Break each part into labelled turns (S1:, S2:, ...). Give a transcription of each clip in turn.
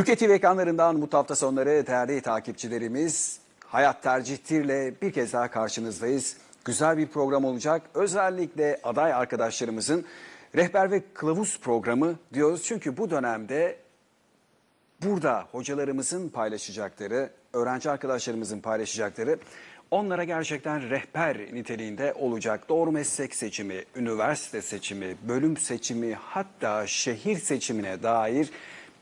S1: Ülke ekranlarından mutlu hafta sonları değerli takipçilerimiz Hayat Tercihtir'le bir kez daha karşınızdayız. Güzel bir program olacak. Özellikle aday arkadaşlarımızın rehber ve kılavuz programı diyoruz. Çünkü bu dönemde burada hocalarımızın paylaşacakları, öğrenci arkadaşlarımızın paylaşacakları onlara gerçekten rehber niteliğinde olacak. Doğru meslek seçimi, üniversite seçimi, bölüm seçimi hatta şehir seçimine dair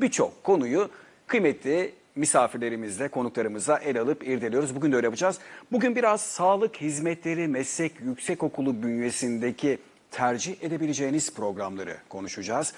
S1: birçok konuyu kıymetli misafirlerimizle, konuklarımızla el alıp irdeliyoruz. Bugün de öyle yapacağız. Bugün biraz sağlık hizmetleri meslek yüksekokulu bünyesindeki tercih edebileceğiniz programları konuşacağız.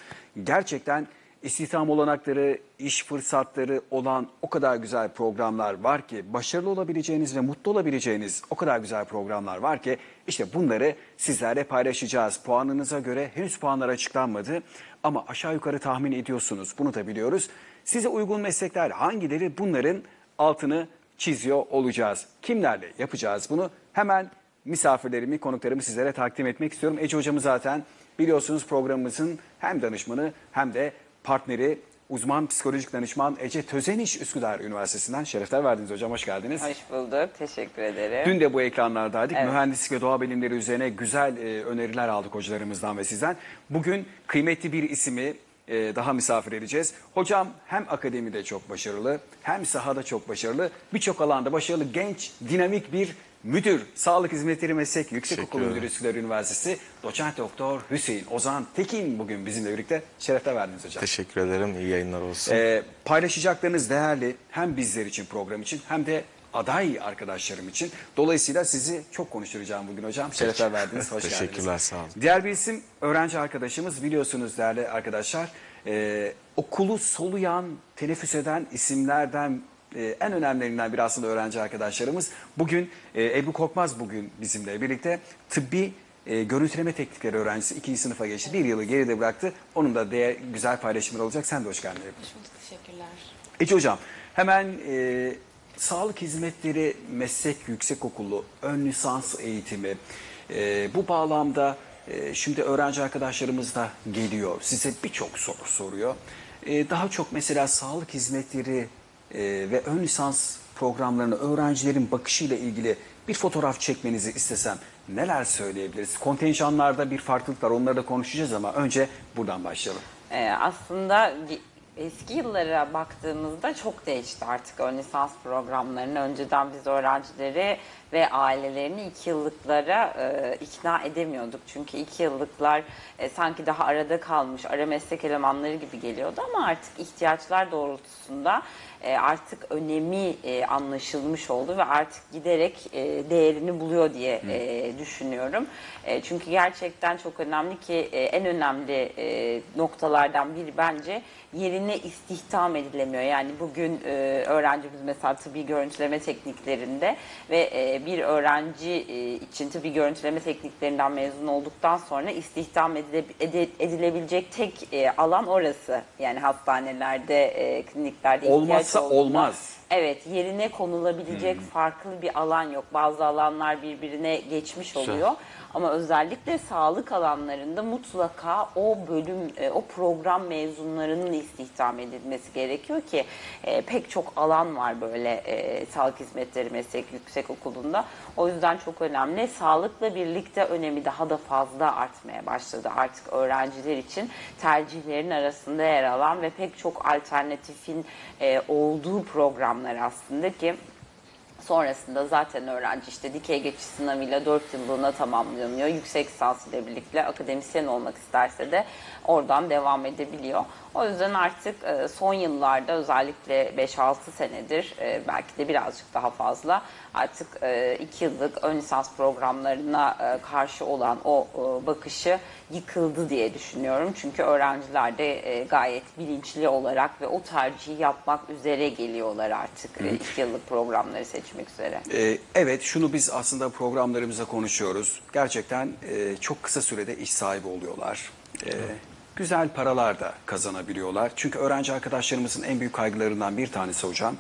S1: Gerçekten istihdam olanakları, iş fırsatları olan o kadar güzel programlar var ki, başarılı olabileceğiniz ve mutlu olabileceğiniz o kadar güzel programlar var ki, işte bunları sizlerle paylaşacağız. Puanınıza göre henüz puanlar açıklanmadı ama aşağı yukarı tahmin ediyorsunuz. Bunu da biliyoruz. Size uygun meslekler hangileri bunların altını çiziyor olacağız. Kimlerle yapacağız bunu? Hemen misafirlerimi, konuklarımı sizlere takdim etmek istiyorum. Ece hocamı zaten biliyorsunuz programımızın hem danışmanı hem de partneri uzman psikolojik danışman Ece Tözeniş Üsküdar Üniversitesi'nden şerefler verdiniz hocam. Hoş geldiniz.
S2: Hoş bulduk. Teşekkür ederim.
S1: Dün de bu ekranlardaydık.
S2: Evet.
S1: Mühendislik ve doğa bilimleri üzerine güzel e, öneriler aldık hocalarımızdan ve sizden. Bugün kıymetli bir ismi e, daha misafir edeceğiz. Hocam hem akademide çok başarılı hem sahada çok başarılı. Birçok alanda başarılı genç, dinamik bir müdür. Sağlık Hizmetleri Meslek Yüksekokulu Müdürü Üsküdar Üniversitesi Doçent Doktor Hüseyin Ozan Tekin bugün bizimle birlikte şerefler verdiniz hocam.
S3: Teşekkür ederim. İyi yayınlar olsun.
S1: Ee, paylaşacaklarınız değerli hem bizler için program için hem de aday arkadaşlarım için. Dolayısıyla sizi çok konuşturacağım bugün hocam. Şerefler verdiniz. Hoş geldiniz.
S3: Teşekkürler, sağ olun.
S1: Diğer bir isim öğrenci arkadaşımız biliyorsunuz değerli arkadaşlar. Ee, okulu soluyan, teneffüs eden isimlerden e, en önemlilerinden biri aslında öğrenci arkadaşlarımız. Bugün e, Ebru Korkmaz bugün bizimle birlikte tıbbi e, görüntüleme teknikleri öğrencisi ikinci sınıfa geçti. Bir yılı geride bıraktı. Onun da değer, güzel paylaşımlar olacak. Sen de hoş geldin Ebru.
S4: Hoş bulduk, teşekkürler.
S1: Ece Hocam hemen e, Sağlık Hizmetleri Meslek Yüksekokulu ön lisans eğitimi e, bu bağlamda e, şimdi öğrenci arkadaşlarımız da geliyor size birçok soru soruyor. E, daha çok mesela sağlık hizmetleri e, ve ön lisans programlarını öğrencilerin bakışıyla ilgili bir fotoğraf çekmenizi istesem neler söyleyebiliriz? Kontenjanlarda bir farklılık var onları da konuşacağız ama önce buradan başlayalım.
S2: Ee, aslında eski yıllara baktığımızda çok değişti artık ön lisans programlarını. Önceden biz öğrencileri ve ailelerini iki yıllıklara e, ikna edemiyorduk. Çünkü iki yıllıklar e, sanki daha arada kalmış, ara meslek elemanları gibi geliyordu ama artık ihtiyaçlar doğrultusunda e, artık önemi e, anlaşılmış oldu ve artık giderek e, değerini buluyor diye e, düşünüyorum. E, çünkü gerçekten çok önemli ki e, en önemli e, noktalardan biri bence yerine istihdam edilemiyor. Yani bugün e, öğrencimiz mesela tıbbi görüntüleme tekniklerinde ve e, bir öğrenci e, için tıbbi görüntüleme tekniklerinden mezun olduktan sonra istihdam edile- ede- edilebilecek tek e, alan orası. Yani hastanelerde, e, kliniklerde ihtiyaç Olduğunda-
S1: olmaz.
S2: Evet, yerine konulabilecek farklı bir alan yok. Bazı alanlar birbirine geçmiş oluyor. Ama özellikle sağlık alanlarında mutlaka o bölüm, e, o program mezunlarının istihdam edilmesi gerekiyor ki e, pek çok alan var böyle e, sağlık hizmetleri meslek yüksek okulunda. O yüzden çok önemli. Sağlıkla birlikte önemi daha da fazla artmaya başladı artık öğrenciler için tercihlerin arasında yer alan ve pek çok alternatifin olduğu programlar aslında ki Sonrasında zaten öğrenci işte dikey geçiş sınavıyla 4 yıllığına tamamlanıyor. Yüksek lisans ile birlikte akademisyen olmak isterse de oradan devam edebiliyor. O yüzden artık e, son yıllarda özellikle 5-6 senedir e, belki de birazcık daha fazla artık 2 yıllık ön lisans programlarına e, karşı olan o e, bakışı yıkıldı diye düşünüyorum. Çünkü öğrenciler de e, gayet bilinçli olarak ve o tercihi yapmak üzere geliyorlar artık 2 yıllık programları seçmek üzere.
S1: Evet şunu biz aslında programlarımızda konuşuyoruz. Gerçekten e, çok kısa sürede iş sahibi oluyorlar. Ee, güzel paralar da kazanabiliyorlar. Çünkü öğrenci arkadaşlarımızın en büyük kaygılarından bir tanesi hocam.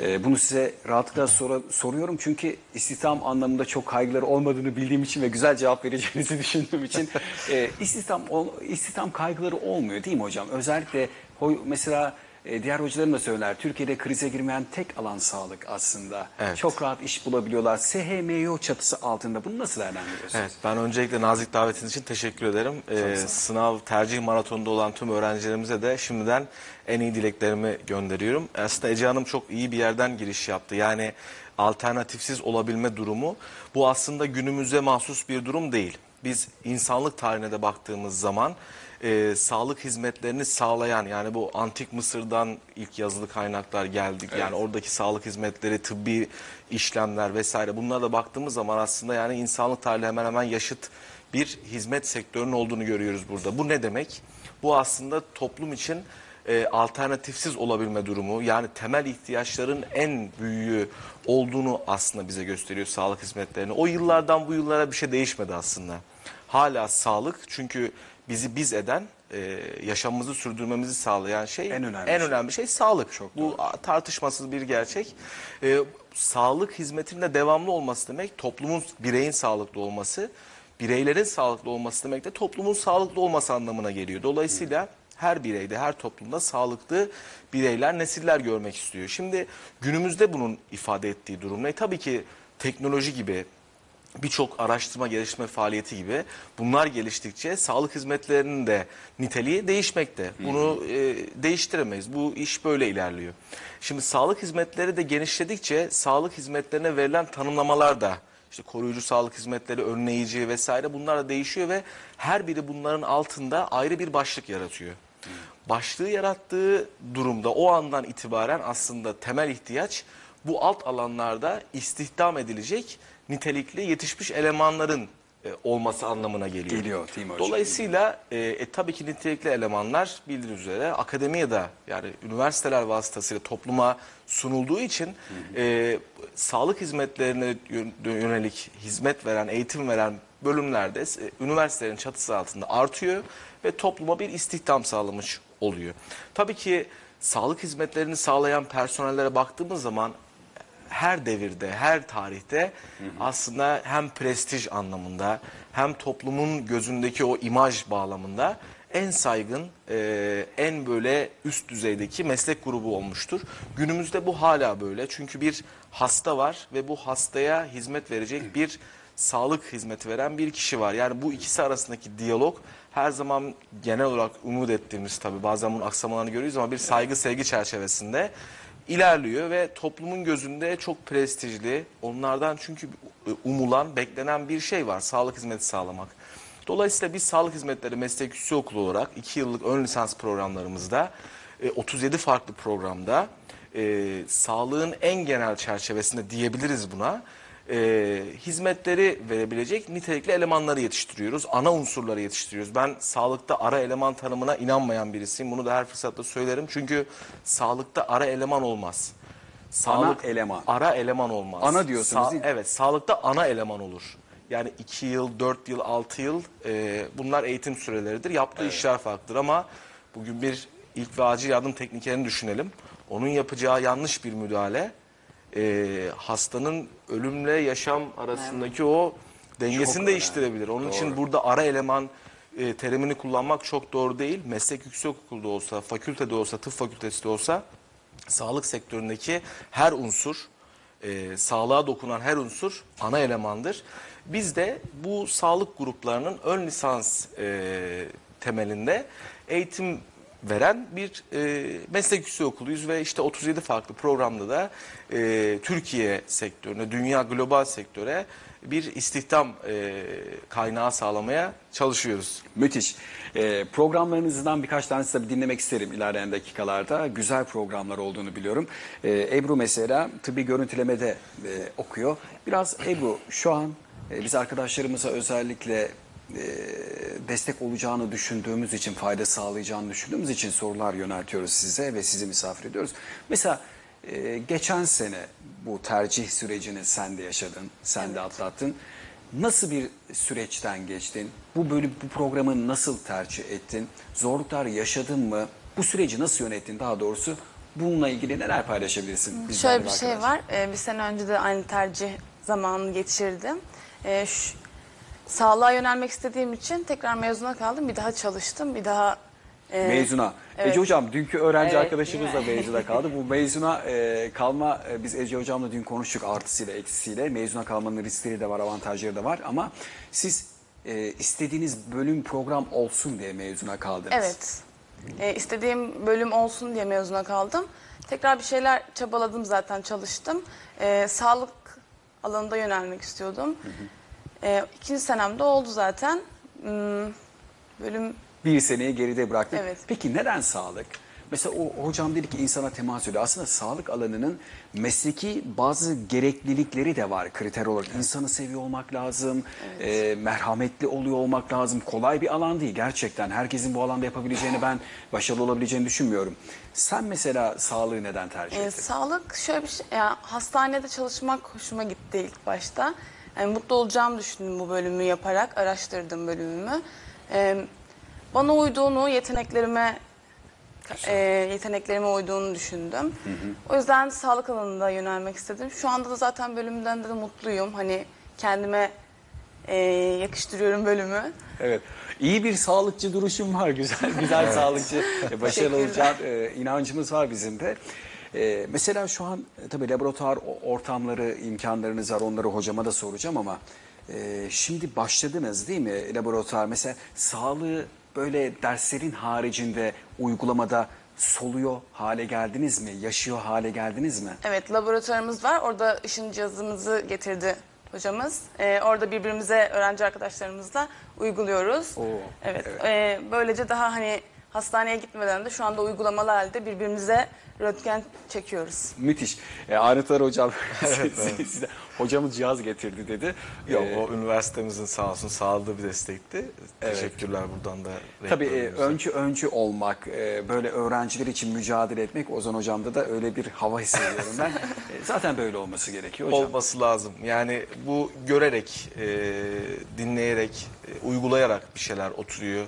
S1: Ee, bunu size rahatlıkla sora- soruyorum çünkü istihdam anlamında çok kaygıları olmadığını bildiğim için ve güzel cevap vereceğinizi düşündüğüm için e, istihdam istihdam kaygıları olmuyor değil mi hocam? Özellikle mesela e, diğer hocalarım da söyler. Türkiye'de krize girmeyen tek alan sağlık aslında.
S3: Evet.
S1: Çok rahat iş bulabiliyorlar. SHMO çatısı altında bunu nasıl değerlendiriyorsunuz?
S3: Evet, ben öncelikle nazik davetiniz için teşekkür ederim. Ee, sınav tercih maratonunda olan tüm öğrencilerimize de şimdiden en iyi dileklerimi gönderiyorum. Aslında Ece Hanım çok iyi bir yerden giriş yaptı. Yani alternatifsiz olabilme durumu bu aslında günümüze mahsus bir durum değil. Biz insanlık tarihine de baktığımız zaman e, sağlık hizmetlerini sağlayan yani bu antik Mısır'dan ilk yazılı kaynaklar geldik. Yani oradaki sağlık hizmetleri, tıbbi işlemler vesaire bunlara da baktığımız zaman aslında yani insanlık tarihi hemen hemen yaşıt bir hizmet sektörünün olduğunu görüyoruz burada. Bu ne demek? Bu aslında toplum için e, alternatifsiz olabilme durumu yani temel ihtiyaçların en büyüğü olduğunu aslında bize gösteriyor sağlık hizmetlerini. O yıllardan bu yıllara bir şey değişmedi aslında. Hala sağlık çünkü bizi biz eden, e, yaşamımızı sürdürmemizi sağlayan şey
S1: En önemli
S3: en
S1: şey.
S3: önemli şey sağlık.
S1: Çok
S3: bu a- tartışmasız bir gerçek. E, sağlık hizmetinde devamlı olması demek toplumun bireyin sağlıklı olması, bireylerin sağlıklı olması demek de toplumun sağlıklı olması anlamına geliyor. Dolayısıyla her bireyde, her toplumda sağlıklı bireyler, nesiller görmek istiyor. Şimdi günümüzde bunun ifade ettiği durum ne? Tabii ki teknoloji gibi, birçok araştırma geliştirme faaliyeti gibi bunlar geliştikçe sağlık hizmetlerinin de niteliği değişmekte. Bunu e, değiştiremeyiz. Bu iş böyle ilerliyor. Şimdi sağlık hizmetleri de genişledikçe sağlık hizmetlerine verilen tanımlamalar da işte koruyucu sağlık hizmetleri, önleyici vesaire bunlar da değişiyor ve her biri bunların altında ayrı bir başlık yaratıyor. Başlığı yarattığı durumda o andan itibaren aslında temel ihtiyaç bu alt alanlarda istihdam edilecek nitelikli yetişmiş elemanların e, olması anlamına geliyor.
S1: Geliyor, değil mi hocam?
S3: Dolayısıyla e, e, tabii ki nitelikli elemanlar bildiğiniz üzere akademiye de yani üniversiteler vasıtasıyla topluma sunulduğu için e, sağlık hizmetlerine yön- yönelik hizmet veren, eğitim veren bölümlerde e, üniversitelerin çatısı altında artıyor ve topluma bir istihdam sağlamış oluyor. Tabii ki sağlık hizmetlerini sağlayan personellere baktığımız zaman her devirde, her tarihte aslında hem prestij anlamında hem toplumun gözündeki o imaj bağlamında en saygın, e, en böyle üst düzeydeki meslek grubu olmuştur. Günümüzde bu hala böyle çünkü bir hasta var ve bu hastaya hizmet verecek bir sağlık hizmeti veren bir kişi var. Yani bu ikisi arasındaki diyalog her zaman genel olarak umut ettiğimiz tabii bazen bunun aksamalarını görüyoruz ama bir saygı sevgi çerçevesinde ilerliyor ve toplumun gözünde çok prestijli, onlardan çünkü umulan, beklenen bir şey var, sağlık hizmeti sağlamak. Dolayısıyla biz sağlık hizmetleri meslek yüksek okulu olarak 2 yıllık ön lisans programlarımızda e, 37 farklı programda e, sağlığın en genel çerçevesinde diyebiliriz buna e, hizmetleri verebilecek nitelikli elemanları yetiştiriyoruz. Ana unsurları yetiştiriyoruz. Ben sağlıkta ara eleman tanımına inanmayan birisiyim. Bunu da her fırsatta söylerim. Çünkü sağlıkta ara eleman olmaz.
S1: Ana eleman.
S3: Ara eleman olmaz.
S1: Ana diyorsunuz değil mi?
S3: Evet sağlıkta ana eleman olur. Yani 2 yıl, 4 yıl, 6 yıl e, bunlar eğitim süreleridir. Yaptığı işler farklıdır ama bugün bir ilk ve acil yardım teknikerini düşünelim. Onun yapacağı yanlış bir müdahale e, hastanın ölümle yaşam arasındaki o dengesini
S1: Çok
S3: değiştirebilir. Onun için burada ara eleman e, terimini kullanmak çok doğru değil. Meslek yüksek okulda olsa, fakültede olsa, tıp fakültesi de olsa sağlık sektöründeki her unsur, e, sağlığa dokunan her unsur ana elemandır. Biz de bu sağlık gruplarının ön lisans e, temelinde eğitim veren bir e, meslek yüksek okuluyuz ve işte 37 farklı programda da e, Türkiye sektörüne, dünya global sektöre bir istihdam e, kaynağı sağlamaya çalışıyoruz.
S1: Müthiş. Ee, programlarınızdan birkaç tanesini tabii dinlemek isterim ilerleyen dakikalarda. Güzel programlar olduğunu biliyorum. Ee, Ebru mesela tıbbi görüntülemede e, okuyor. Biraz Ebru şu an e, biz arkadaşlarımıza özellikle e, destek olacağını düşündüğümüz için, fayda sağlayacağını düşündüğümüz için sorular yöneltiyoruz size ve sizi misafir ediyoruz. Mesela e, geçen sene bu tercih sürecini sen de yaşadın, sen de atlattın. Nasıl bir süreçten geçtin? Bu bölüm, bu programı nasıl tercih ettin? Zorluklar yaşadın mı? Bu süreci nasıl yönettin daha doğrusu? Bununla ilgili neler paylaşabilirsin?
S4: Şöyle bir şey
S1: arkadaşlar?
S4: var. Ee, bir sene önce de aynı tercih zamanını geçirdim. Ee, şu- sağlığa yönelmek istediğim için tekrar mezuna kaldım. Bir daha çalıştım. Bir daha
S1: Mezuna.
S4: evet.
S1: Ece Hocam dünkü öğrenci
S2: Evet,
S1: arkadaşımız da mezuna kaldı. Bu mezuna e, kalma e, biz Ece Hocam'la dün konuştuk artısıyla eksisiyle. Mezuna kalmanın riskleri de var avantajları da var ama siz e, istediğiniz bölüm program olsun diye mezuna kaldınız.
S4: Evet. E, istediğim bölüm olsun diye mezuna kaldım. Tekrar bir şeyler çabaladım zaten çalıştım. E, sağlık alanında yönelmek istiyordum. E, ikinci senemde oldu zaten. Hmm, bölüm
S1: Bir seneyi geride bıraktık.
S4: Evet.
S1: Peki neden sağlık? Mesela o hocam dedi ki insana temas ediyor. Aslında sağlık alanının mesleki bazı gereklilikleri de var kriter olarak. İnsanı seviyor olmak lazım, e, merhametli oluyor olmak lazım. Kolay bir alan değil gerçekten. Herkesin bu alanda yapabileceğini ben başarılı olabileceğini düşünmüyorum. Sen mesela sağlığı neden tercih
S4: E,
S1: ettin?
S4: sağlık şöyle bir şey, yani hastanede çalışmak hoşuma gitti ilk başta. Yani mutlu olacağımı düşündüm bu bölümü yaparak, araştırdım bölümümü. E, bana uyduğunu, yeteneklerime e, yeteneklerime uyduğunu düşündüm. O yüzden sağlık alanında yönelmek istedim. Şu anda da zaten bölümden de mutluyum. Hani kendime e, yakıştırıyorum bölümü.
S1: Evet. İyi bir sağlıkçı duruşum var. Güzel güzel sağlıkçı. e, Başarılı olacağın e, inancımız var bizim de. E, mesela şu an e, tabii laboratuvar ortamları, imkanlarınız var. Onları hocama da soracağım ama e, şimdi başladınız değil mi laboratuvar? Mesela sağlığı böyle derslerin haricinde uygulamada soluyor hale geldiniz mi? Yaşıyor hale geldiniz mi?
S4: Evet, laboratuvarımız var. Orada ışın cihazımızı getirdi hocamız. Ee, orada birbirimize, öğrenci arkadaşlarımızla uyguluyoruz.
S1: Oo,
S4: evet.
S1: evet.
S4: ee, böylece daha hani hastaneye gitmeden de şu anda uygulamalı halde birbirimize röntgen çekiyoruz.
S1: Müthiş. E, Arnıtar hocam siz- size- hocamız cihaz getirdi dedi.
S3: Yok
S1: E,
S3: o üniversitemizin sağ olsun sağladığı bir destekti. Teşekkürler buradan da.
S1: Tabii e, öncü öncü olmak, e, böyle öğrenciler için mücadele etmek Ozan Hocam'da da öyle bir hava hissediyorum ben. E, Zaten böyle olması gerekiyor hocam.
S3: olması lazım. Yani bu görerek, e, dinleyerek, e, uygulayarak bir şeyler oturuyor.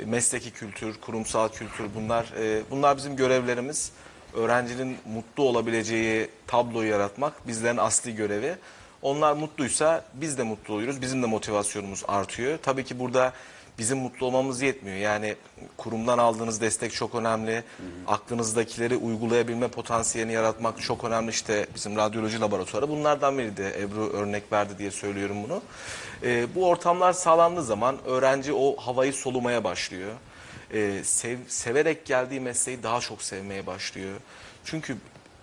S3: E, Mesleki kültür, kurumsal kültür bunlar e, bunlar bizim görevlerimiz. Öğrencinin mutlu olabileceği tabloyu yaratmak bizlerin asli görevi. Onlar mutluysa biz de mutlu oluyoruz. Bizim de motivasyonumuz artıyor. Tabii ki burada bizim mutlu olmamız yetmiyor. Yani kurumdan aldığınız destek çok önemli. Aklınızdakileri uygulayabilme potansiyelini yaratmak çok önemli. İşte bizim radyoloji laboratuvarı bunlardan biriydi. Ebru örnek verdi diye söylüyorum bunu. Ee, bu ortamlar sağlandığı zaman öğrenci o havayı solumaya başlıyor. Ee, sev- severek geldiği mesleği daha çok sevmeye başlıyor. Çünkü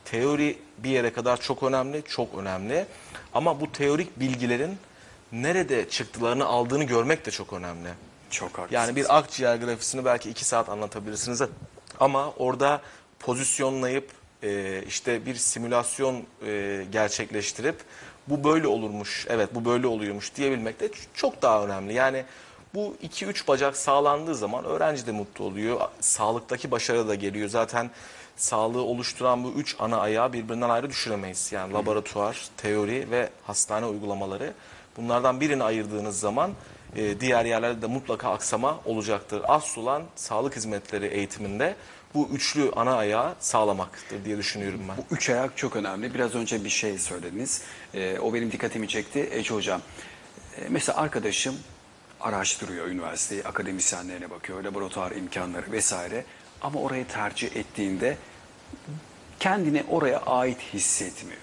S3: teori bir yere kadar çok önemli, çok önemli. Ama bu teorik bilgilerin nerede çıktılarını aldığını görmek de çok önemli.
S1: Çok haklısınız.
S3: Yani bir akciğer grafisini belki iki saat anlatabilirsiniz ama orada pozisyonlayıp e, işte bir simülasyon e, gerçekleştirip bu böyle olurmuş, evet bu böyle oluyormuş diyebilmek de çok daha önemli. Yani bu iki üç bacak sağlandığı zaman öğrenci de mutlu oluyor. Sağlıktaki başarı da geliyor. Zaten sağlığı oluşturan bu üç ana ayağı birbirinden ayrı düşüremeyiz. Yani laboratuvar, teori ve hastane uygulamaları. Bunlardan birini ayırdığınız zaman e, diğer yerlerde de mutlaka aksama olacaktır. Asıl olan sağlık hizmetleri eğitiminde bu üçlü ana ayağı sağlamaktır diye düşünüyorum ben.
S1: Bu üç ayak çok önemli. Biraz önce bir şey söylediniz. E, o benim dikkatimi çekti. Ece Hocam, e, mesela arkadaşım araştırıyor üniversiteyi, akademisyenlerine bakıyor, laboratuvar imkanları vesaire. Ama orayı tercih ettiğinde kendini oraya ait hissetmiyor.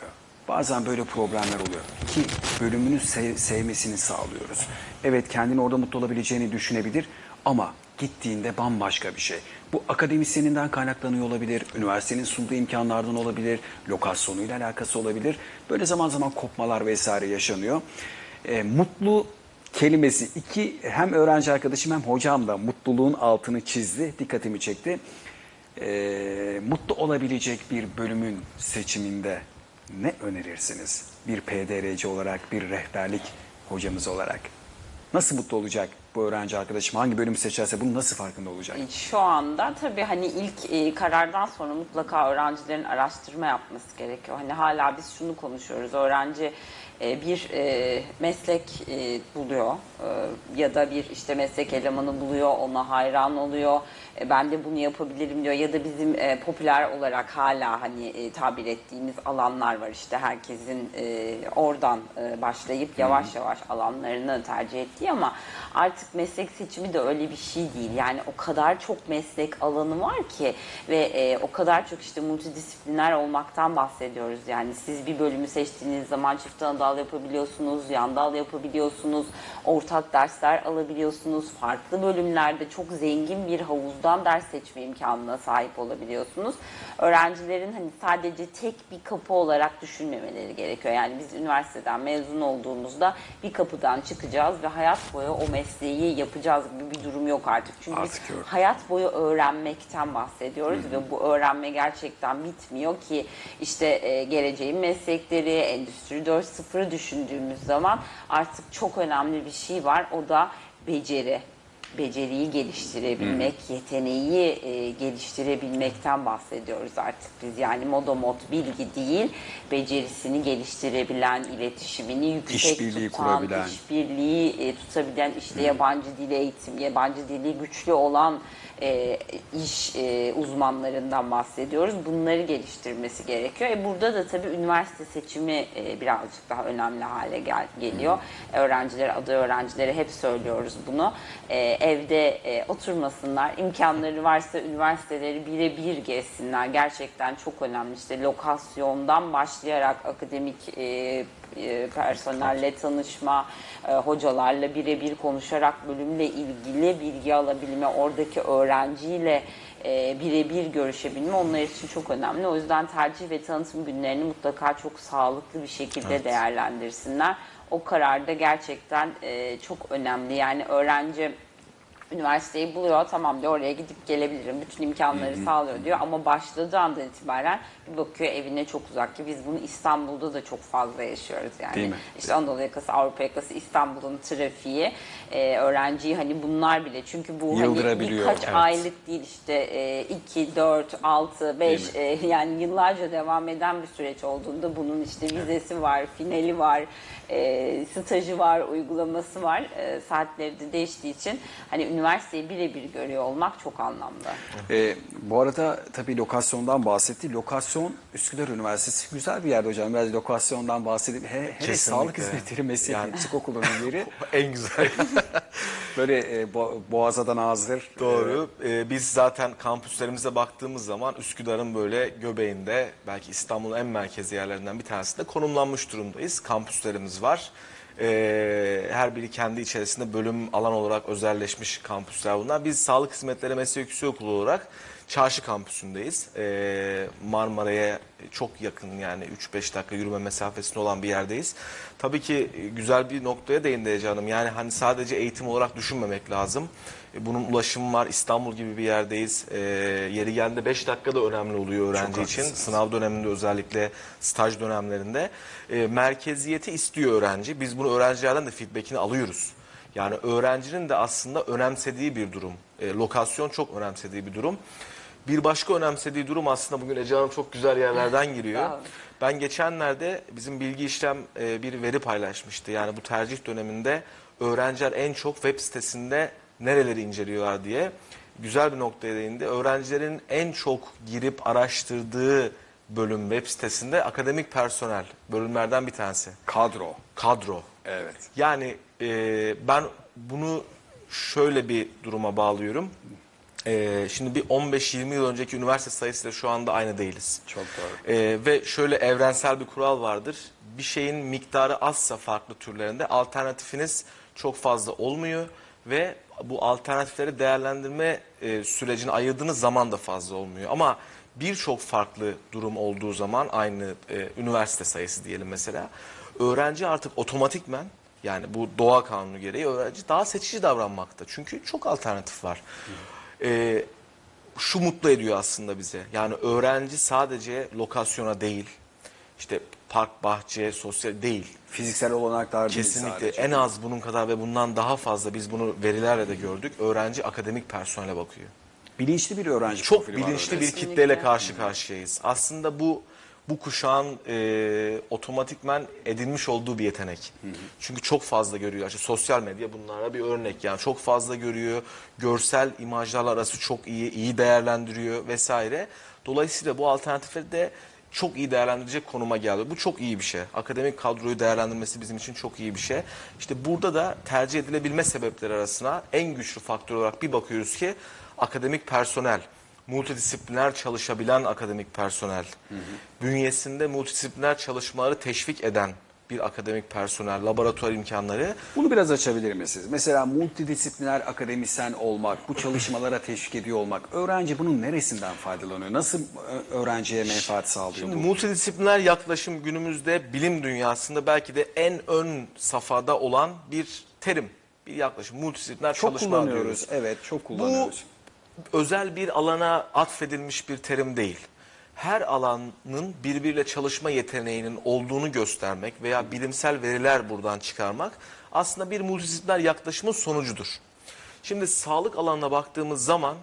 S1: Bazen böyle problemler oluyor ki bölümünü sev- sevmesini sağlıyoruz. Evet kendini orada mutlu olabileceğini düşünebilir ama gittiğinde bambaşka bir şey. Bu akademisyeninden kaynaklanıyor olabilir, üniversitenin sunduğu imkanlardan olabilir, lokasyonuyla alakası olabilir. Böyle zaman zaman kopmalar vesaire yaşanıyor. E, mutlu kelimesi iki hem öğrenci arkadaşım hem hocam da mutluluğun altını çizdi, dikkatimi çekti. Ee, mutlu olabilecek bir bölümün seçiminde ne önerirsiniz? Bir PDRC olarak, bir rehberlik hocamız olarak. Nasıl mutlu olacak bu öğrenci arkadaşım? Hangi bölümü seçerse bunun nasıl farkında olacak?
S2: Şu anda tabii hani ilk e, karardan sonra mutlaka öğrencilerin araştırma yapması gerekiyor. Hani hala biz şunu konuşuyoruz. Öğrenci e, bir e, meslek e, buluyor e, ya da bir işte meslek elemanı buluyor, ona hayran oluyor. E, ben de bunu yapabilirim diyor ya da bizim e, popüler olarak hala hani e, tabir ettiğimiz alanlar var işte herkesin e, oradan e, başlayıp yavaş yavaş alanlarını tercih ettiği ama artık artık meslek seçimi de öyle bir şey değil. Yani o kadar çok meslek alanı var ki ve e, o kadar çok işte multidisipliner olmaktan bahsediyoruz. Yani siz bir bölümü seçtiğiniz zaman çift ana dal yapabiliyorsunuz, yan dal yapabiliyorsunuz, ortak dersler alabiliyorsunuz. Farklı bölümlerde çok zengin bir havuzdan ders seçme imkanına sahip olabiliyorsunuz. Öğrencilerin hani sadece tek bir kapı olarak düşünmemeleri gerekiyor. Yani biz üniversiteden mezun olduğumuzda bir kapıdan çıkacağız ve hayat boyu o mesleği yapacağız gibi bir durum yok artık. Çünkü
S1: Artık yok.
S2: hayat boyu öğrenmekten bahsediyoruz ve bu öğrenme gerçekten bitmiyor ki işte e, geleceğin meslekleri, Endüstri 4.0'ı düşündüğümüz zaman artık çok önemli bir şey var. O da beceri. Beceriyi geliştirebilmek, yeteneği e, geliştirebilmekten bahsediyoruz artık biz. Yani modomot bilgi değil, becerisini geliştirebilen, iletişimini yüksek
S1: İşbirliği
S2: tutan,
S1: kurabilen.
S2: işbirliği e, tutabilen, işte yabancı dil eğitim, yabancı dili güçlü olan e, iş e, uzmanlarından bahsediyoruz. Bunları geliştirmesi gerekiyor. E, burada da tabii üniversite seçimi e, birazcık daha önemli hale gel- geliyor. Öğrencilere, aday öğrencilere hep söylüyoruz bunu. E, evde e, oturmasınlar. İmkanları varsa üniversiteleri birebir gezsinler. Gerçekten çok önemli. İşte lokasyondan başlayarak akademik e, e, personelle tanışma, e, hocalarla birebir konuşarak bölümle ilgili bilgi alabilme, oradaki öğrenciyle e, birebir görüşebilme onlar için çok önemli. O yüzden tercih ve tanıtım günlerini mutlaka çok sağlıklı bir şekilde değerlendirsinler. O karar da gerçekten e, çok önemli. Yani öğrenci üniversiteyi buluyor tamam diyor oraya gidip gelebilirim bütün imkanları sağlıyor diyor ama başladığı andan itibaren bir bakıyor evine çok uzak ki biz bunu İstanbul'da da çok fazla yaşıyoruz yani.
S1: Değil mi?
S2: İşte Anadolu yakası, Avrupa yakası, İstanbul'un trafiği, e, öğrenciyi hani bunlar bile çünkü bu hani
S1: Yıldırabiliyor.
S2: birkaç
S1: Evet.
S2: aylık değil işte 2, 4, 6, 5 yani yıllarca devam eden bir süreç olduğunda bunun işte vizesi var, finali var, e, stajı var, uygulaması var. E, saatleri de değiştiği için hani üniversiteyi birebir görüyor olmak çok anlamlı.
S1: Ee, bu arada tabii lokasyondan bahsetti. Lokasyon Üsküdar Üniversitesi güzel bir yerde hocam. Biraz lokasyondan bahsedip he, hele
S3: Kesinlikle.
S1: sağlık hizmetleri meslek
S3: Yani-
S1: yüksek okulunun yeri
S3: En güzel.
S1: böyle e, Bo- Boğaza'dan ağızdır.
S3: Doğru. Ee, biz zaten kampüslerimize baktığımız zaman Üsküdar'ın böyle göbeğinde belki İstanbul'un en merkezi yerlerinden bir tanesinde konumlanmış durumdayız. Kampüslerimiz var. Ee, her biri kendi içerisinde bölüm alan olarak özelleşmiş kampüsler bunlar. Biz Sağlık Hizmetleri Meslek Yüksekokulu olarak Çarşı kampüsündeyiz. Ee, Marmara'ya çok yakın yani 3-5 dakika yürüme mesafesinde olan bir yerdeyiz. Tabii ki güzel bir noktaya değindi Ece Hanım. Yani hani sadece eğitim olarak düşünmemek lazım. E, Bunun ulaşımı var. İstanbul gibi bir yerdeyiz. E, yeri geldiğinde 5 dakika da önemli oluyor öğrenci
S1: Çok
S3: için.
S1: haklısınız.
S3: Sınav döneminde özellikle staj dönemlerinde. E, merkeziyeti istiyor öğrenci. Biz bunu öğrencilerden de feedbackini alıyoruz. Yani öğrencinin de aslında önemsediği bir durum. E, lokasyon çok önemsediği bir durum. Bir başka önemsediği durum aslında bugün Ece Hanım çok güzel yerlerden giriyor. Ben geçenlerde bizim bilgi işlem e, bir veri paylaşmıştı. Yani bu tercih döneminde öğrenciler en çok web sitesinde nereleri inceliyorlar diye güzel bir noktaya değindi. Öğrencilerin en çok girip araştırdığı bölüm web sitesinde akademik personel bölümlerden bir tanesi.
S1: Kadro.
S3: Kadro.
S1: Evet.
S3: Yani e, ben bunu şöyle bir duruma bağlıyorum. E, şimdi bir 15-20 yıl önceki üniversite sayısıyla şu anda aynı değiliz.
S1: Çok doğru.
S3: E, ve şöyle evrensel bir kural vardır. Bir şeyin miktarı azsa farklı türlerinde alternatifiniz çok fazla olmuyor ve bu alternatifleri değerlendirme e, sürecini ayırdığınız zaman da fazla olmuyor. Ama birçok farklı durum olduğu zaman aynı e, üniversite sayısı diyelim mesela öğrenci artık otomatikmen yani bu doğa kanunu gereği öğrenci daha seçici davranmakta. Çünkü çok alternatif var. E, şu mutlu ediyor aslında bize. Yani öğrenci sadece lokasyona değil, işte park, bahçe, sosyal değil.
S1: Fiziksel olanaklar değil
S3: Kesinlikle
S1: sadece.
S3: en az bunun kadar ve bundan daha fazla biz bunu verilerle de gördük. Öğrenci akademik personele bakıyor.
S1: Bilinçli bir öğrenci
S3: Çok
S1: profili var
S3: bilinçli
S1: orada.
S3: bir
S2: Kesinlikle.
S3: kitleyle karşı karşıyayız. Aslında bu bu kuşağın e, otomatikmen edinmiş olduğu bir yetenek. Çünkü çok fazla görüyor. İşte sosyal medya bunlara bir örnek. Yani çok fazla görüyor. Görsel imajlarla arası çok iyi, iyi değerlendiriyor vesaire. Dolayısıyla bu alternatifleri de çok iyi değerlendirecek konuma geldi. Bu çok iyi bir şey. Akademik kadroyu değerlendirmesi bizim için çok iyi bir şey. İşte burada da tercih edilebilme sebepleri arasına en güçlü faktör olarak bir bakıyoruz ki akademik personel, multidisipliner çalışabilen akademik personel, bünyesinde multidisipliner çalışmaları teşvik eden bir akademik personel, laboratuvar imkanları
S1: Bunu biraz açabilir misiniz? Mesela multidisipliner akademisyen olmak, bu çalışmalara teşvik ediyor olmak, öğrenci bunun neresinden faydalanıyor? Nasıl e, öğrenciye menfaat sağlıyor
S3: Şimdi
S1: bu?
S3: multidisipliner yaklaşım günümüzde bilim dünyasında belki de en ön safhada olan bir terim, bir yaklaşım. Multidisipliner
S1: Çok
S3: çalışma
S1: kullanıyoruz.
S3: diyoruz.
S1: Evet, çok kullanıyoruz.
S3: Özel bir alana atfedilmiş bir terim değil. Her alanın birbiriyle çalışma yeteneğinin olduğunu göstermek veya bilimsel veriler buradan çıkarmak aslında bir multidisipliner yaklaşımın sonucudur. Şimdi sağlık alanına baktığımız zaman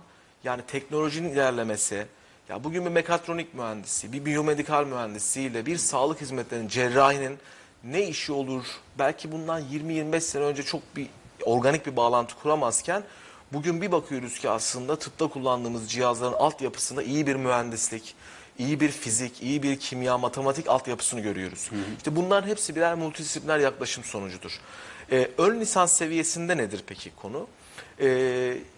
S3: yani teknolojinin ilerlemesi, ya bugün bir mekatronik mühendisi, bir biyomedikal mühendisiyle bir sağlık hizmetlerinin cerrahinin ne işi olur? Belki bundan 20-25 sene önce çok bir organik bir bağlantı kuramazken bugün bir bakıyoruz ki aslında tıpta kullandığımız cihazların altyapısında iyi bir mühendislik, iyi bir fizik, iyi bir kimya, matematik altyapısını görüyoruz. İşte bunların hepsi birer multidisipliner yaklaşım sonucudur. Ee, ön lisans seviyesinde nedir peki konu?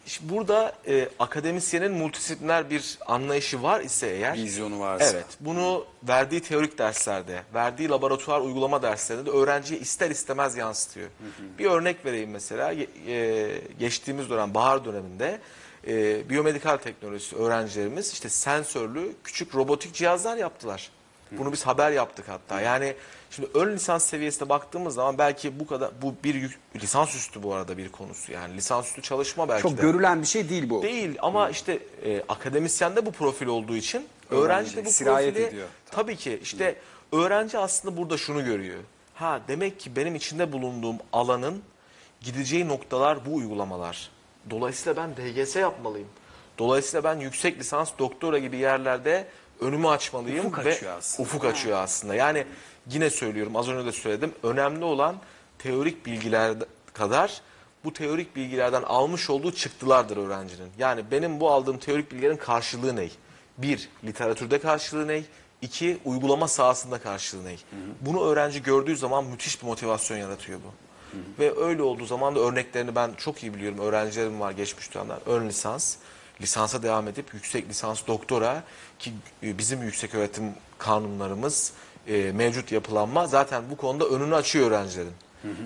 S3: Şimdi burada e, akademisyenin multidisipliner bir anlayışı var ise eğer...
S1: Vizyonu varsa.
S3: Evet. Bunu verdiği teorik derslerde, verdiği laboratuvar uygulama derslerinde de öğrenciye ister istemez yansıtıyor. Bir örnek vereyim mesela. E, geçtiğimiz dönem, bahar döneminde e, biyomedikal teknolojisi öğrencilerimiz işte sensörlü küçük robotik cihazlar yaptılar. Bunu biz haber yaptık hatta. Yani şimdi ön lisans seviyesine baktığımız zaman belki bu kadar bu bir yük- lisansüstü bu arada bir konusu. Yani lisansüstü çalışma belki
S1: Çok
S3: de.
S1: görülen bir şey değil bu.
S3: Değil ama işte e, akademisyende bu profil olduğu için öğrenci de bu
S1: sirayet
S3: profili
S1: ediyor.
S3: tabii ki işte öğrenci aslında burada şunu görüyor. Ha demek ki benim içinde bulunduğum alanın gideceği noktalar bu uygulamalar. Dolayısıyla ben DGS yapmalıyım. Dolayısıyla ben yüksek lisans doktora gibi yerlerde önümü açmalıyım
S1: Ufuk
S3: ve
S1: açıyor aslında.
S3: ufuk açıyor aslında. Yani yine söylüyorum az önce de söyledim. Önemli olan teorik bilgiler kadar bu teorik bilgilerden almış olduğu çıktılardır öğrencinin. Yani benim bu aldığım teorik bilgilerin karşılığı ne? Bir, literatürde karşılığı ne? İki, uygulama sahasında karşılığı ne? Bunu öğrenci gördüğü zaman müthiş bir motivasyon yaratıyor bu. Ve öyle olduğu zaman da örneklerini ben çok iyi biliyorum. Öğrencilerim var geçmiş dönemler. Ön lisans, lisansa devam edip yüksek lisans doktora ki bizim yüksek öğretim kanunlarımız e, mevcut yapılanma zaten bu konuda önünü açıyor öğrencilerin.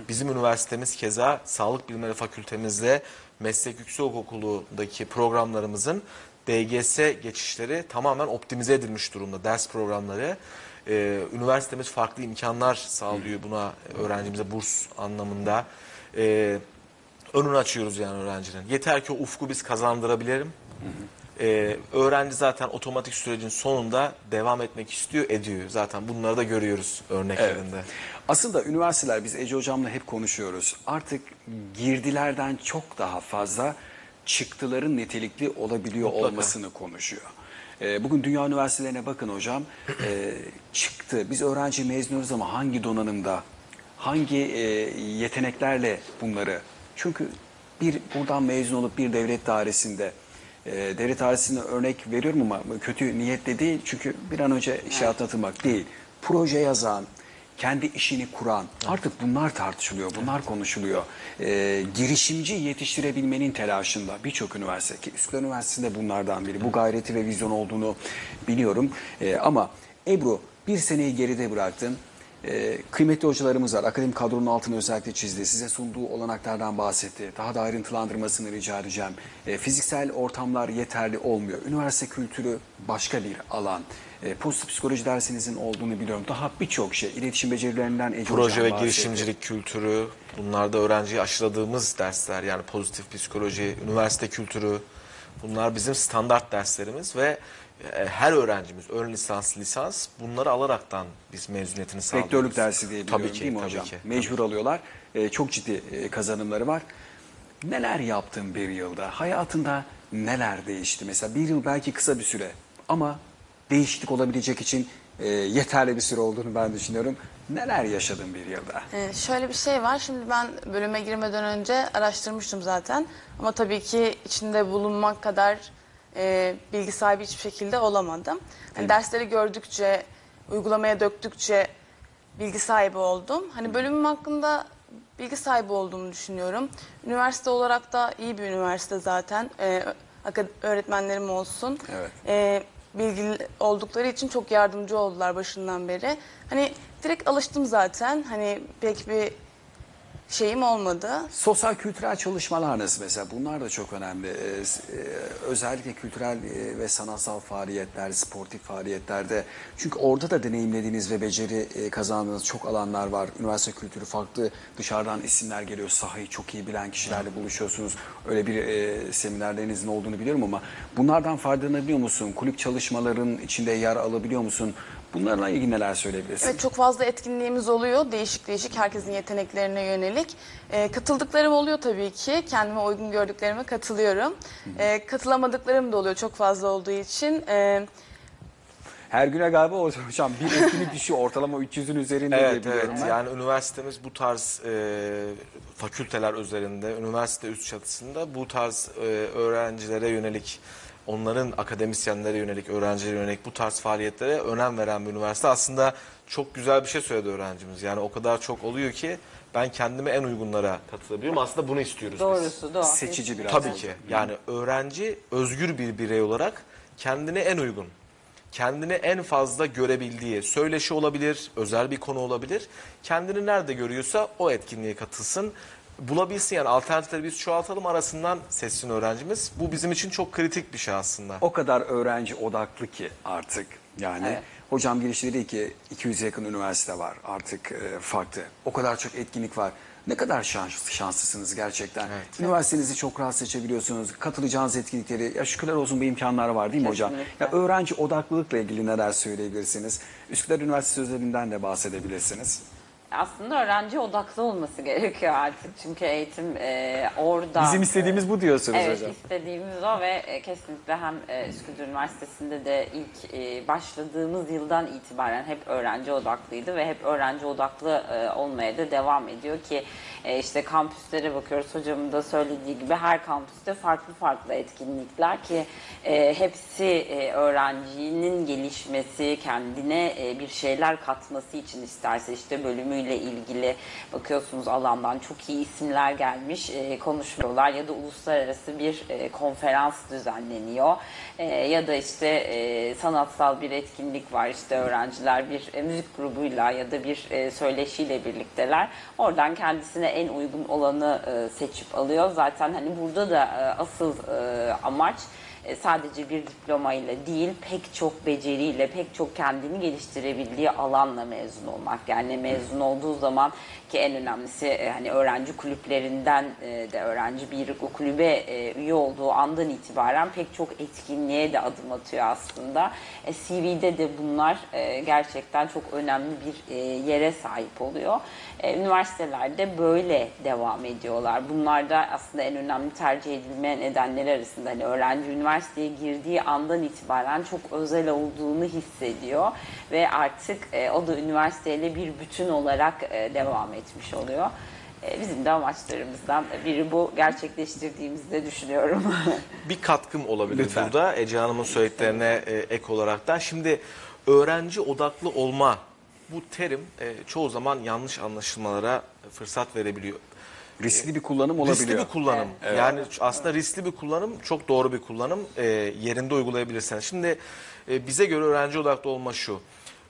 S3: Bizim üniversitemiz keza Sağlık Bilimleri Fakültemizle Meslek Yüksekokulu'ndaki programlarımızın DGS geçişleri tamamen optimize edilmiş durumda. Ders programları. Ee, üniversitemiz farklı imkanlar sağlıyor buna öğrencimize burs anlamında. Ee, önünü açıyoruz yani öğrencinin. Yeter ki ufku biz kazandırabilelim. Ee, öğrenci zaten otomatik sürecin sonunda devam etmek istiyor, ediyor. Zaten bunları da görüyoruz örneklerinde.
S1: Aslında üniversiteler biz Ece Hocam'la hep konuşuyoruz. Artık girdilerden çok daha fazla çıktıların nitelikli olabiliyor
S3: Mutlaka.
S1: olmasını konuşuyor. Ee, bugün dünya üniversitelerine bakın hocam. Ee, çıktı. Biz öğrenci mezunuz ama hangi donanımda, hangi e, yeteneklerle bunları? Çünkü bir buradan mezun olup bir devlet dairesinde e, devlet dairesine örnek veriyorum ama kötü niyetle değil. Çünkü bir an önce işe atlatılmak değil. Proje yazan, kendi işini kuran artık bunlar tartışılıyor, bunlar konuşuluyor. Ee, girişimci yetiştirebilmenin telaşında birçok üniversite ki Üsküdar Üniversitesi de bunlardan biri. Bu gayreti ve vizyon olduğunu biliyorum. Ee, ama Ebru bir seneyi geride bıraktın. Ee, kıymetli hocalarımız var. Akademik kadronun altını özellikle çizdi. Size sunduğu olanaklardan bahsetti. Daha da ayrıntılandırmasını rica edeceğim. Ee, fiziksel ortamlar yeterli olmuyor. Üniversite kültürü başka bir alan. Ee, pozitif psikoloji dersinizin olduğunu biliyorum. Daha birçok şey. İletişim becerilerinden Ece
S3: Proje ve
S1: bahsetti.
S3: girişimcilik kültürü, bunlarda öğrenciye aşıladığımız dersler yani pozitif psikoloji, üniversite kültürü bunlar bizim standart derslerimiz ve e, her öğrencimiz ön lisans, lisans bunları alaraktan biz mezuniyetini sağlıyoruz.
S1: Rektörlük dersi diye biliyorum
S3: Tabii ki,
S1: değil mi
S3: tabii
S1: hocam?
S3: ki.
S1: Mecbur alıyorlar. Ee, çok ciddi e, kazanımları var. Neler yaptın bir yılda? Hayatında neler değişti? Mesela bir yıl belki kısa bir süre ama değişiklik olabilecek için e, yeterli bir süre olduğunu ben düşünüyorum. Neler yaşadın bir yılda?
S4: Ee, şöyle bir şey var. Şimdi ben bölüme girmeden önce araştırmıştım zaten. Ama tabii ki içinde bulunmak kadar e, bilgi sahibi hiçbir şekilde olamadım. Yani dersleri gördükçe, uygulamaya döktükçe bilgi sahibi oldum. Hani bölümüm hakkında bilgi sahibi olduğumu düşünüyorum. Üniversite olarak da iyi bir üniversite zaten. Ee, akad- öğretmenlerim olsun.
S1: Evet.
S4: Ee, bilgili oldukları için çok yardımcı oldular başından beri. Hani direkt alıştım zaten. Hani pek bir şeyim olmadı.
S1: Sosyal kültürel çalışmalarınız mesela bunlar da çok önemli. Ee, e, özellikle kültürel e, ve sanatsal faaliyetler, sportif faaliyetlerde. Çünkü orada da deneyimlediğiniz ve beceri e, kazandığınız çok alanlar var. Üniversite kültürü farklı dışarıdan isimler geliyor. Sahayı çok iyi bilen kişilerle buluşuyorsunuz. Öyle bir e, seminerlerinizin olduğunu biliyorum ama bunlardan faydalanabiliyor musun? Kulüp çalışmaların içinde yer alabiliyor musun? Bunlarla ilgili neler söyleyebilirsin?
S4: Evet çok fazla etkinliğimiz oluyor. Değişik değişik herkesin yeteneklerine yönelik. Ee, katıldıklarım oluyor tabii ki. Kendime uygun gördüklerime katılıyorum. Ee, katılamadıklarım da oluyor çok fazla olduğu için. Ee,
S1: Her güne galiba o- hocam bir etkinlik düşüyor. Ortalama 300'ün üzerinde diye
S3: Evet
S1: biliyorum
S3: evet
S1: ben.
S3: yani üniversitemiz bu tarz e, fakülteler üzerinde üniversite üst çatısında bu tarz e, öğrencilere yönelik onların akademisyenlere yönelik öğrencilere yönelik bu tarz faaliyetlere önem veren bir üniversite aslında çok güzel bir şey söyledi öğrencimiz yani o kadar çok oluyor ki ben kendime en uygunlara katılabiliyorum aslında bunu istiyoruz biz.
S2: Doğrusu doğru.
S1: Seçici biraz.
S3: Tabii ki. Yani öğrenci özgür bir birey olarak kendine en uygun, kendini en fazla görebildiği söyleşi olabilir, özel bir konu olabilir. Kendini nerede görüyorsa o etkinliğe katılsın. Bulabilsin yani alternatifleri biz çoğaltalım arasından seçsin öğrencimiz. Bu bizim için çok kritik bir şey aslında.
S1: O kadar öğrenci odaklı ki artık. Yani
S2: Evet.
S1: hocam girişte dedi ki 200'e yakın üniversite var artık e, farklı. O kadar çok etkinlik var. Ne kadar şans, şanslısınız gerçekten. Üniversitenizi çok rahat seçebiliyorsunuz. Katılacağınız etkinlikleri, ya şükürler olsun bu imkanlar var değil mi hocam?
S2: Kesinlikle.
S1: Ya öğrenci odaklılıkla ilgili neler söyleyebilirsiniz? Üsküdar Üniversitesi özelinden de bahsedebilirsiniz.
S2: Aslında öğrenci odaklı olması gerekiyor artık. Çünkü eğitim e, orada.
S1: Bizim istediğimiz bu diyorsunuz
S2: Evet
S1: hocam.
S2: istediğimiz o ve e, kesinlikle hem e, Üsküdar Üniversitesi'nde de ilk e, başladığımız yıldan itibaren hep öğrenci odaklıydı ve hep öğrenci odaklı e, olmaya da devam ediyor ki e, işte kampüslere bakıyoruz hocamın da söylediği gibi her kampüste farklı farklı etkinlikler ki e, hepsi e, öğrencinin gelişmesi, kendine e, bir şeyler katması için isterse işte bölümüyle ilgili bakıyorsunuz alandan çok iyi isimler gelmiş e, konuşmuyorlar ya da uluslararası bir e, konferans düzenleniyor. E, ya da işte e, sanatsal bir etkinlik var işte öğrenciler bir e, müzik grubuyla ya da bir e, söyleşiyle birlikteler. Oradan kendisine en uygun olanı e, seçip alıyor. Zaten hani burada da e, asıl e, amaç sadece bir diplomayla değil pek çok beceriyle, pek çok kendini geliştirebildiği alanla mezun olmak. Yani mezun olduğu zaman ki en önemlisi e, hani öğrenci kulüplerinden e, de öğrenci bir o kulübe e, üye olduğu andan itibaren pek çok etkinliğe de adım atıyor aslında. CV'de de bunlar gerçekten çok önemli bir yere sahip oluyor. Üniversitelerde böyle devam ediyorlar. Bunlar da aslında en önemli tercih edilme nedenleri arasında. Hani öğrenci üniversiteye girdiği andan itibaren çok özel olduğunu hissediyor ve artık o da üniversiteyle bir bütün olarak devam etmiş oluyor. E, bizim de amaçlarımızdan biri bu gerçekleştirdiğimizi de düşünüyorum.
S3: bir katkım olabilir
S1: Lütfen.
S3: burada Ece Hanım'ın söylediklerine e, ek olaraktan. Şimdi öğrenci odaklı olma bu terim e, çoğu zaman yanlış anlaşılmalara fırsat verebiliyor.
S1: Riskli bir kullanım olabiliyor.
S3: Riskli bir kullanım.
S1: Evet.
S3: Yani aslında riskli bir kullanım çok doğru bir kullanım. E, yerinde uygulayabilirsen. Şimdi e, bize göre öğrenci odaklı olma şu.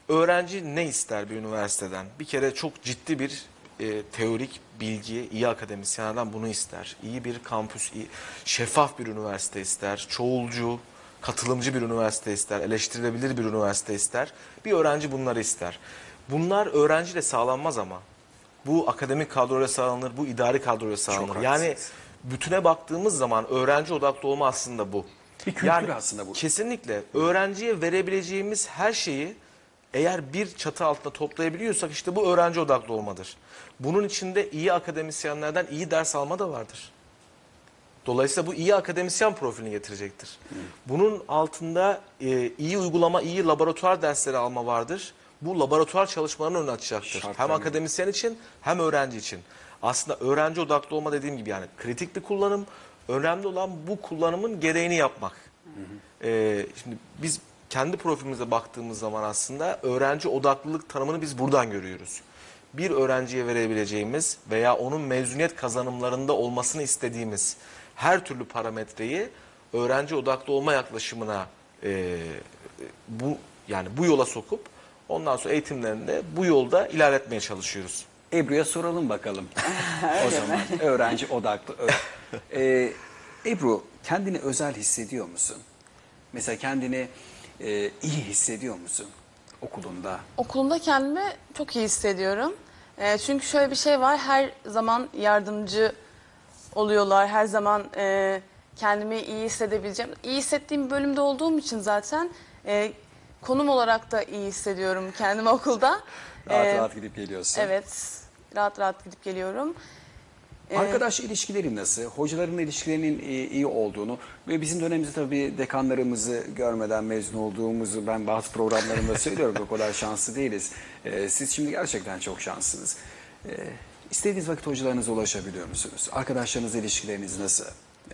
S3: Öğrenci ne ister bir üniversiteden? Bir kere çok ciddi bir e, teorik bilgi, iyi akademisyenlerden bunu ister. İyi bir kampüs, iyi, şeffaf bir üniversite ister. Çoğulcu, katılımcı bir üniversite ister. Eleştirilebilir bir üniversite ister. Bir öğrenci bunları ister. Bunlar öğrenciyle sağlanmaz ama. Bu akademik kadroyla sağlanır, bu idari kadroyla sağlanır. Yani
S1: haklısınız.
S3: bütüne baktığımız zaman öğrenci odaklı olma aslında bu.
S1: Bir kültür aslında bu.
S3: Kesinlikle. Öğrenciye verebileceğimiz her şeyi eğer bir çatı altında toplayabiliyorsak işte bu öğrenci odaklı olmadır. Bunun içinde iyi akademisyenlerden iyi ders alma da vardır. Dolayısıyla bu iyi akademisyen profilini getirecektir. Bunun altında e, iyi uygulama, iyi laboratuvar dersleri alma vardır. Bu laboratuvar çalışmalarının önünü açacaktır.
S1: Şart
S3: hem akademisyen için hem öğrenci için. Aslında öğrenci odaklı olma dediğim gibi yani kritik bir kullanım. Önemli olan bu kullanımın gereğini yapmak. E, şimdi biz kendi profilimize baktığımız zaman aslında öğrenci odaklılık tanımını biz buradan görüyoruz. Bir öğrenciye verebileceğimiz veya onun mezuniyet kazanımlarında olmasını istediğimiz her türlü parametreyi öğrenci odaklı olma yaklaşımına e, bu yani bu yola sokup ondan sonra eğitimlerinde bu yolda ilerletmeye çalışıyoruz.
S1: Ebru'ya soralım bakalım. o zaman öğrenci odaklı. Ee, Ebru kendini özel hissediyor musun? Mesela kendini e, iyi hissediyor musun okulunda?
S4: Okulumda kendimi çok iyi hissediyorum. Ee, çünkü şöyle bir şey var, her zaman yardımcı oluyorlar, her zaman e, kendimi iyi hissedebileceğim. İyi hissettiğim bölümde olduğum için zaten e, konum olarak da iyi hissediyorum kendimi okulda.
S1: Rahat
S4: Ee,
S1: rahat gidip geliyorsun.
S4: Evet, rahat rahat gidip geliyorum. Ee,
S1: Arkadaş ilişkileri nasıl? Hocaların ilişkilerinin iyi, iyi olduğunu ve bizim dönemimizde tabii dekanlarımızı görmeden mezun olduğumuzu ben bazı programlarımda söylüyorum. O kadar şanslı değiliz. Ee, siz şimdi gerçekten çok şanslısınız. Ee, istediğiniz vakit hocalarınıza ulaşabiliyor musunuz? Arkadaşlarınızla ilişkileriniz nasıl?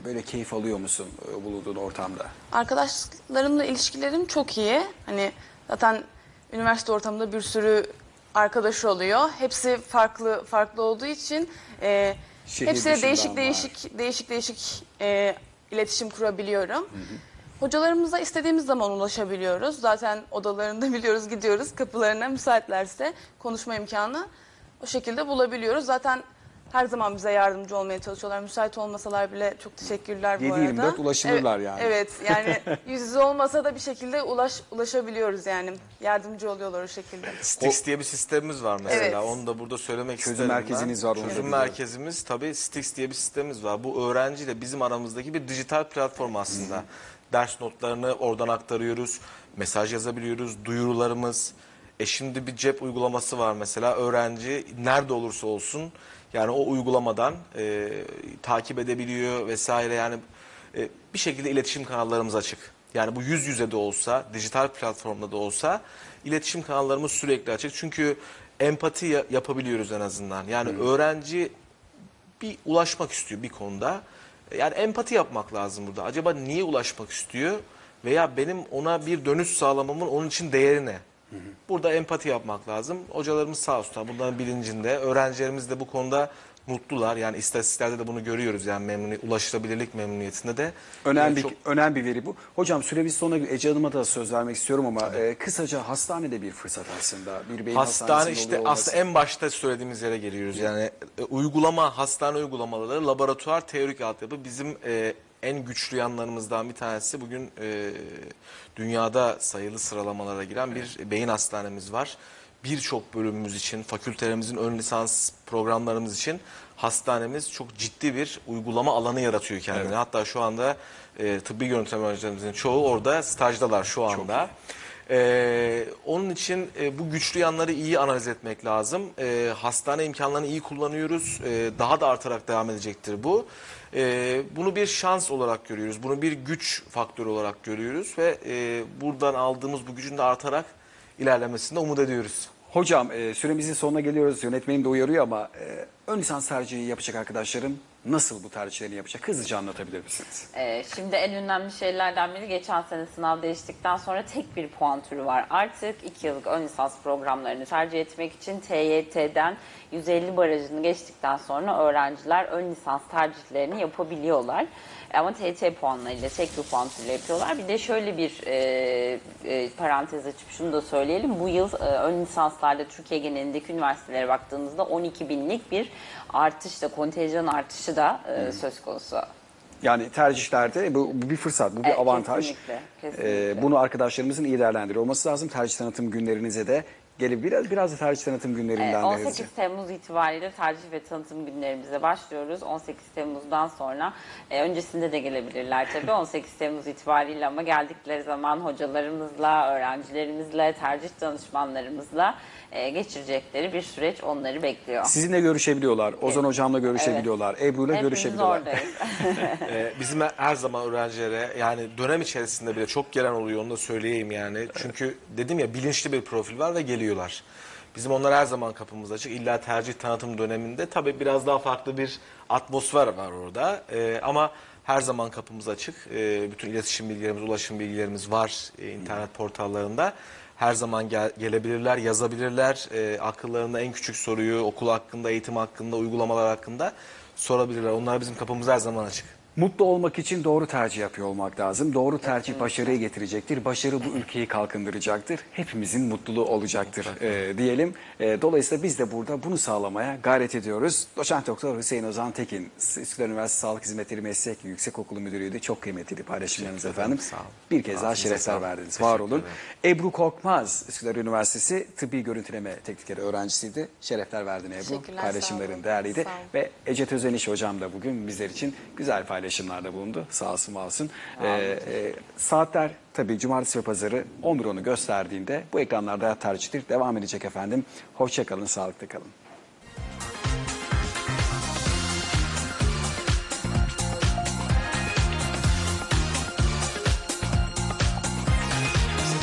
S1: Böyle keyif alıyor musun e, bulunduğun ortamda?
S4: Arkadaşlarımla ilişkilerim çok iyi. Hani zaten üniversite ortamında bir sürü arkadaş oluyor. Hepsi farklı farklı olduğu için e,
S1: Şehir
S4: hepsiyle
S1: dışından
S4: değişik
S1: var.
S4: değişik değişik değişik e, iletişim kurabiliyorum. Hocalarımıza istediğimiz zaman ulaşabiliyoruz. Zaten odalarında biliyoruz, gidiyoruz kapılarına müsaitlerse konuşma imkanı o şekilde bulabiliyoruz. Zaten her zaman bize yardımcı olmaya çalışıyorlar. Müsait olmasalar bile çok teşekkürler bu
S1: 7-24
S4: arada.
S1: ulaşılırlar
S4: Evet,
S1: yani.
S4: Evet yani yüz yüze olmasa da bir şekilde ulaş ulaşabiliyoruz yani. Yardımcı oluyorlar o şekilde.
S3: Stix diye bir sistemimiz var mesela.
S4: Evet.
S3: Onu da burada söylemek
S1: Çözüm
S3: isterim ben.
S1: merkeziniz var, onu da
S3: Çözüm merkezimiz tabii Stix diye bir sistemimiz var. Bu öğrenciyle bizim aramızdaki bir dijital platform aslında. Ders notlarını oradan aktarıyoruz. Mesaj yazabiliyoruz. Duyurularımız. E şimdi bir cep uygulaması var mesela. Öğrenci nerede olursa olsun yani o uygulamadan e, takip edebiliyor vesaire yani e, bir şekilde iletişim kanallarımız açık. Yani bu yüz yüze de olsa, dijital platformda da olsa iletişim kanallarımız sürekli açık. Çünkü empati ya- yapabiliyoruz en azından. Yani öğrenci bir ulaşmak istiyor bir konuda. Yani empati yapmak lazım burada. Acaba niye ulaşmak istiyor? Veya benim ona bir dönüş sağlamamın onun için değeri ne? Burada empati yapmak lazım. Hocalarımız sağ olsunlar bunların bilincinde. Öğrencilerimiz de bu konuda mutlular. Yani istatistiklerde de bunu görüyoruz. Yani memnuni, ulaşılabilirlik memnuniyetinde de.
S1: Önemli,
S3: Yani çok-
S1: önemli bir veri bu. Hocam süremiz sonuna geliyor. Ece Hanım'a da söz vermek istiyorum ama e, kısaca hastanede bir fırsat aslında. Bir beyin
S3: Hastane işte
S1: olması.
S3: aslında en başta söylediğimiz yere geliyoruz. Yani e, uygulama, hastane uygulamaları, laboratuvar, teorik altyapı bizim e, en güçlü yanlarımızdan bir tanesi. Bugün e, dünyada sayılı sıralamalara giren bir beyin hastanemiz var. Birçok bölümümüz için, fakültelerimizin ön lisans programlarımız için hastanemiz çok ciddi bir uygulama alanı yaratıyor kendine. Hatta şu anda e, tıbbi yöntem öğrencilerimizin çoğu orada stajdalar şu anda. Ee, onun için e, bu güçlü yanları iyi analiz etmek lazım. Ee, hastane imkanlarını iyi kullanıyoruz. Ee, daha da artarak devam edecektir bu. Ee, bunu bir şans olarak görüyoruz. Bunu bir güç faktörü olarak görüyoruz ve e, buradan aldığımız bu gücün de artarak ilerlemesini de umut ediyoruz.
S1: Hocam e, süremizin sonuna geliyoruz. Yönetmenim de uyarıyor ama e, ön lisans tercihi yapacak arkadaşlarım nasıl bu tercihlerini yapacak? Hızlıca anlatabilir misiniz?
S2: Ee, şimdi en önemli şeylerden biri geçen sene sınav değiştikten sonra tek bir puan türü var. Artık 2 yıllık ön lisans programlarını tercih etmek için TYT'den 150 barajını geçtikten sonra öğrenciler ön lisans tercihlerini yapabiliyorlar. Ama TYT puanlarıyla tek bir puan türüyle yapıyorlar. Bir de şöyle bir e, e, parantez açıp şunu da söyleyelim. Bu yıl e, ön lisanslarda Türkiye genelindeki üniversitelere baktığınızda 12 binlik bir artış da kontenjan artışı da e, söz konusu.
S1: Yani tercihlerde bu, bu bir fırsat, bu bir
S2: Evet,
S1: avantaj.
S2: kesinlikle, kesinlikle.
S1: E, bunu arkadaşlarımızın iyi değerlendiriyor olması lazım. Tercih tanıtım günlerinize de gelip biraz biraz da tercih tanıtım
S2: Ee,
S1: günlerinden de
S2: 18
S1: hızlıca.
S2: Temmuz itibariyle tercih ve tanıtım günlerimize başlıyoruz. 18 Temmuz'dan sonra e, öncesinde de gelebilirler tabii 18 Temmuz itibariyle ama geldikleri zaman hocalarımızla, öğrencilerimizle, tercih danışmanlarımızla e, geçirecekleri bir süreç onları bekliyor.
S1: Sizinle görüşebiliyorlar, Ozan hocamla görüşebiliyorlar, Ebru'yla
S2: Hepimiz
S1: görüşebiliyorlar.
S2: oradayız.
S3: Ee, bizim her zaman öğrencilere yani dönem içerisinde bile çok gelen oluyor onu da söyleyeyim yani. Çünkü dedim ya bilinçli bir profil var ve geliyorlar. Bizim onlar her zaman kapımız açık. İlla tercih tanıtım döneminde tabii biraz daha farklı bir atmosfer var orada. Ee, ama Her zaman kapımız açık. E, bütün iletişim bilgilerimiz, ulaşım bilgilerimiz var e, internet portallarında. Her zaman gel- gelebilirler, yazabilirler. E, akıllarında en küçük soruyu okul hakkında, eğitim hakkında, uygulamalar hakkında sorabilirler. Onlar bizim kapımız her zaman açık.
S1: Mutlu olmak için doğru tercih yapıyor olmak lazım. Doğru tercih başarıyı getirecektir. Başarı bu ülkeyi kalkındıracaktır. Hepimizin mutluluğu olacaktır e, diyelim. E, dolayısıyla biz de burada bunu sağlamaya gayret ediyoruz. Doçent Doktor Hüseyin Ozan Tekin, Üsküdar Üniversitesi Sağlık Hizmetleri Meslek Yüksekokulu Müdürü'ydü. Çok kıymetli paylaşımlarınız efendim.
S3: Sağ olun.
S1: Bir kez daha şerefler verdiniz. Var olun. Ebru Korkmaz, Üsküdar Üniversitesi Tıbbi Görüntüleme Teknikleri öğrencisiydi. Şerefler verdin Ebru. Paylaşımların değerliydi. Ve Ece Tözeniş hocam da bugün bizler için güzel paylaşımlarda bulundu. Sağ olsun var olsun. Ee, e, saatler tabii cumartesi ve pazarı 11.10'u gösterdiğinde bu ekranlarda tercihtir. Devam edecek efendim. Hoşçakalın, sağlıklı kalın.